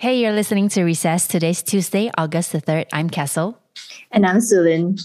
Hey, you're listening to Recess. Today's Tuesday, August the 3rd. I'm Castle. And I'm Sulin.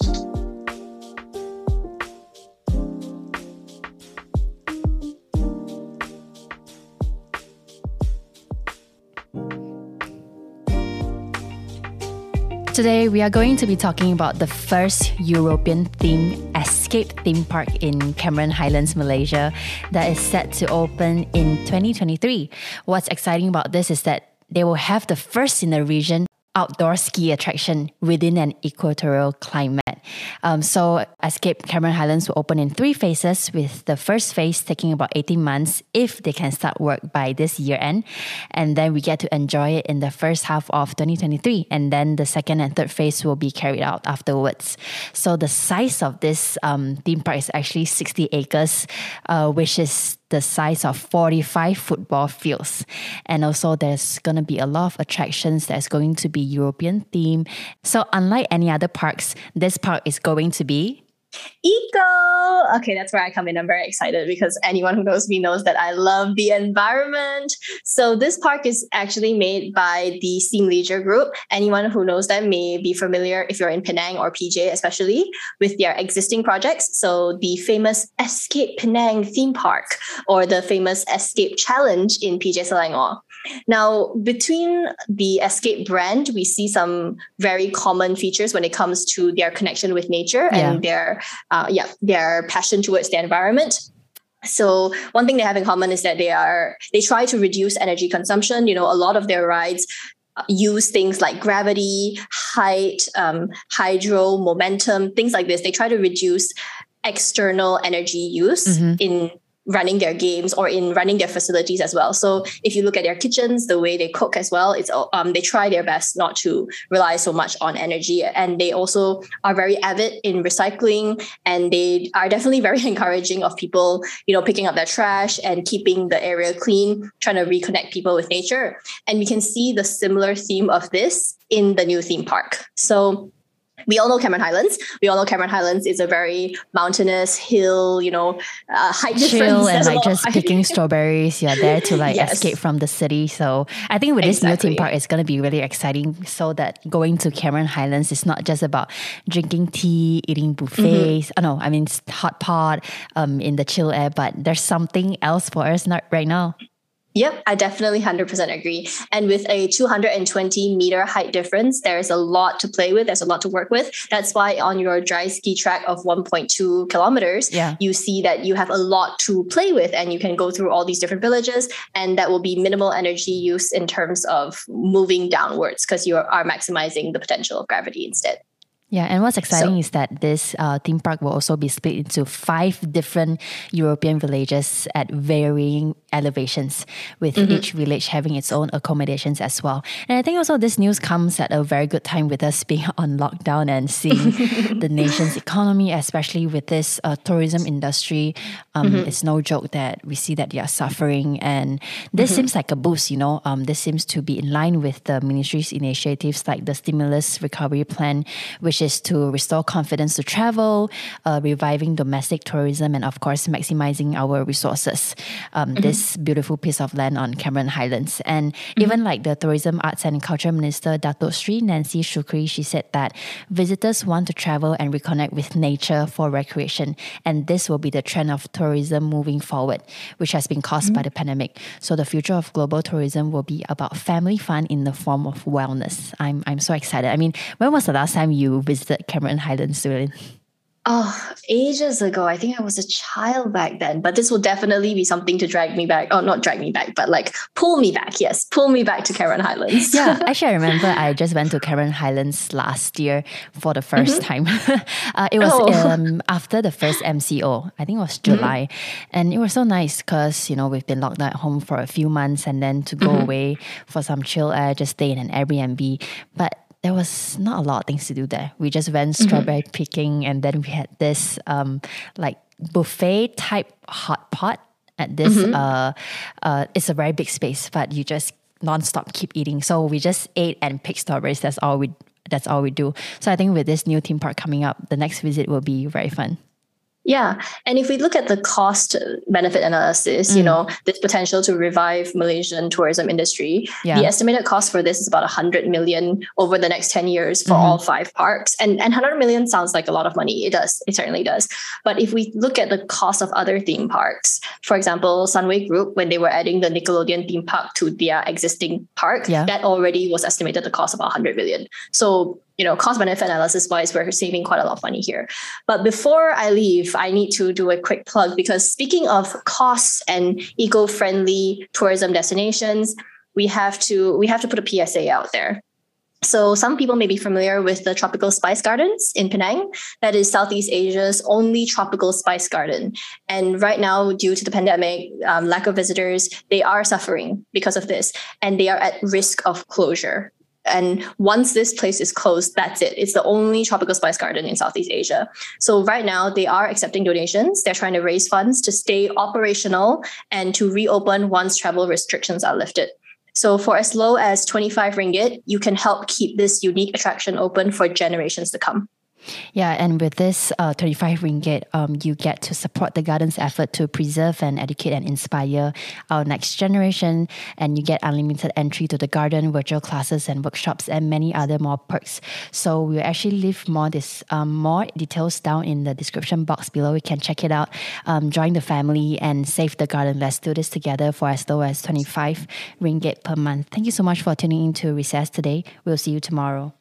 Today, we are going to be talking about the first European themed escape theme park in Cameron Highlands, Malaysia, that is set to open in 2023. What's exciting about this is that they will have the first in the region outdoor ski attraction within an equatorial climate. Um, so, Escape Cameron Highlands will open in three phases, with the first phase taking about 18 months if they can start work by this year end. And then we get to enjoy it in the first half of 2023. And then the second and third phase will be carried out afterwards. So, the size of this um, theme park is actually 60 acres, uh, which is the size of 45 football fields. And also, there's going to be a lot of attractions that's going to be European theme. So, unlike any other parks, this park is going to be Eco. Okay, that's where I come in. I'm very excited because anyone who knows me knows that I love the environment. So this park is actually made by the Sim Leisure Group. Anyone who knows them may be familiar if you're in Penang or PJ, especially with their existing projects. So the famous Escape Penang theme park or the famous Escape Challenge in PJ Selangor. Now, between the Escape brand, we see some very common features when it comes to their connection with nature yeah. and their uh, yeah their passion towards the environment. So one thing they have in common is that they are they try to reduce energy consumption. You know, a lot of their rides uh, use things like gravity, height, um, hydro, momentum, things like this. They try to reduce external energy use mm-hmm. in running their games or in running their facilities as well. So if you look at their kitchens, the way they cook as well, it's um, they try their best not to rely so much on energy, and they also are very avid in recycling, and they are definitely very encouraging of people, you know, picking up their trash and keeping the area clean, trying to reconnect people with nature. And we can see the similar theme of this in the new theme park. So we all know Cameron Highlands. We all know Cameron Highlands is a very mountainous hill, you know, uh, height Chill difference. and like just picking strawberries. You're there to like yes. escape from the city. So I think with exactly. this new theme park, it's going to be really exciting. So that going to Cameron Highlands is not just about drinking tea, eating buffets. Mm-hmm. Oh no, I mean hot pot um, in the chill air, but there's something else for us not right now. Yep, I definitely 100% agree. And with a 220 meter height difference, there's a lot to play with. There's a lot to work with. That's why on your dry ski track of 1.2 kilometers, yeah. you see that you have a lot to play with and you can go through all these different villages. And that will be minimal energy use in terms of moving downwards because you are maximizing the potential of gravity instead. Yeah, and what's exciting so, is that this uh, theme park will also be split into five different European villages at varying elevations, with mm-hmm. each village having its own accommodations as well. And I think also this news comes at a very good time with us being on lockdown and seeing the nation's economy, especially with this uh, tourism industry. Um, mm-hmm. It's no joke that we see that they are suffering, and this mm-hmm. seems like a boost. You know, um, this seems to be in line with the ministry's initiatives like the stimulus recovery plan, which is to restore confidence to travel, uh, reviving domestic tourism, and of course maximizing our resources. Um, mm-hmm. This beautiful piece of land on Cameron Highlands. And mm-hmm. even like the Tourism, Arts and Culture Minister, Dato Sri Nancy Shukri, she said that visitors want to travel and reconnect with nature for recreation. And this will be the trend of tourism moving forward, which has been caused mm-hmm. by the pandemic. So the future of global tourism will be about family fun in the form of wellness. I'm, I'm so excited. I mean, when was the last time you visited Cameron Highlands, Sulin? Oh, ages ago. I think I was a child back then, but this will definitely be something to drag me back. Oh, not drag me back, but like pull me back. Yes, pull me back to Cameron Highlands. yeah, actually, I remember I just went to Cameron Highlands last year for the 1st mm-hmm. time. uh, it was oh. um, after the first MCO. I think it was mm-hmm. July. Mm-hmm. And it was so nice because, you know, we've been locked at home for a few months and then to go mm-hmm. away for some chill air, just stay in an Airbnb. But there was not a lot of things to do there. We just went mm-hmm. strawberry mm-hmm. picking, and then we had this um, like buffet type hot pot at this. Mm-hmm. Uh, uh, it's a very big space, but you just nonstop keep eating. So we just ate and picked strawberries. That's all we. That's all we do. So I think with this new theme park coming up, the next visit will be very fun. Yeah. And if we look at the cost benefit analysis, mm. you know, this potential to revive Malaysian tourism industry, yeah. the estimated cost for this is about 100 million over the next 10 years for mm-hmm. all five parks. And, and 100 million sounds like a lot of money. It does. It certainly does. But if we look at the cost of other theme parks, for example, Sunway Group, when they were adding the Nickelodeon theme park to their existing park, yeah. that already was estimated to cost about 100 million. So you know, cost benefit analysis wise, we're saving quite a lot of money here. But before I leave, I need to do a quick plug because speaking of costs and eco-friendly tourism destinations, we have to we have to put a PSA out there. So some people may be familiar with the Tropical Spice Gardens in Penang. That is Southeast Asia's only tropical spice garden. And right now, due to the pandemic, um, lack of visitors, they are suffering because of this, and they are at risk of closure. And once this place is closed, that's it. It's the only tropical spice garden in Southeast Asia. So right now they are accepting donations. They're trying to raise funds to stay operational and to reopen once travel restrictions are lifted. So for as low as 25 ringgit, you can help keep this unique attraction open for generations to come. Yeah, and with this uh, 35 ringgit, um, you get to support the garden's effort to preserve and educate and inspire our next generation. And you get unlimited entry to the garden, virtual classes and workshops, and many other more perks. So we'll actually leave more this um, more details down in the description box below. You can check it out. Um, join the family and save the garden. Let's do this together for as low as 25 ringgit per month. Thank you so much for tuning in to Recess today. We'll see you tomorrow.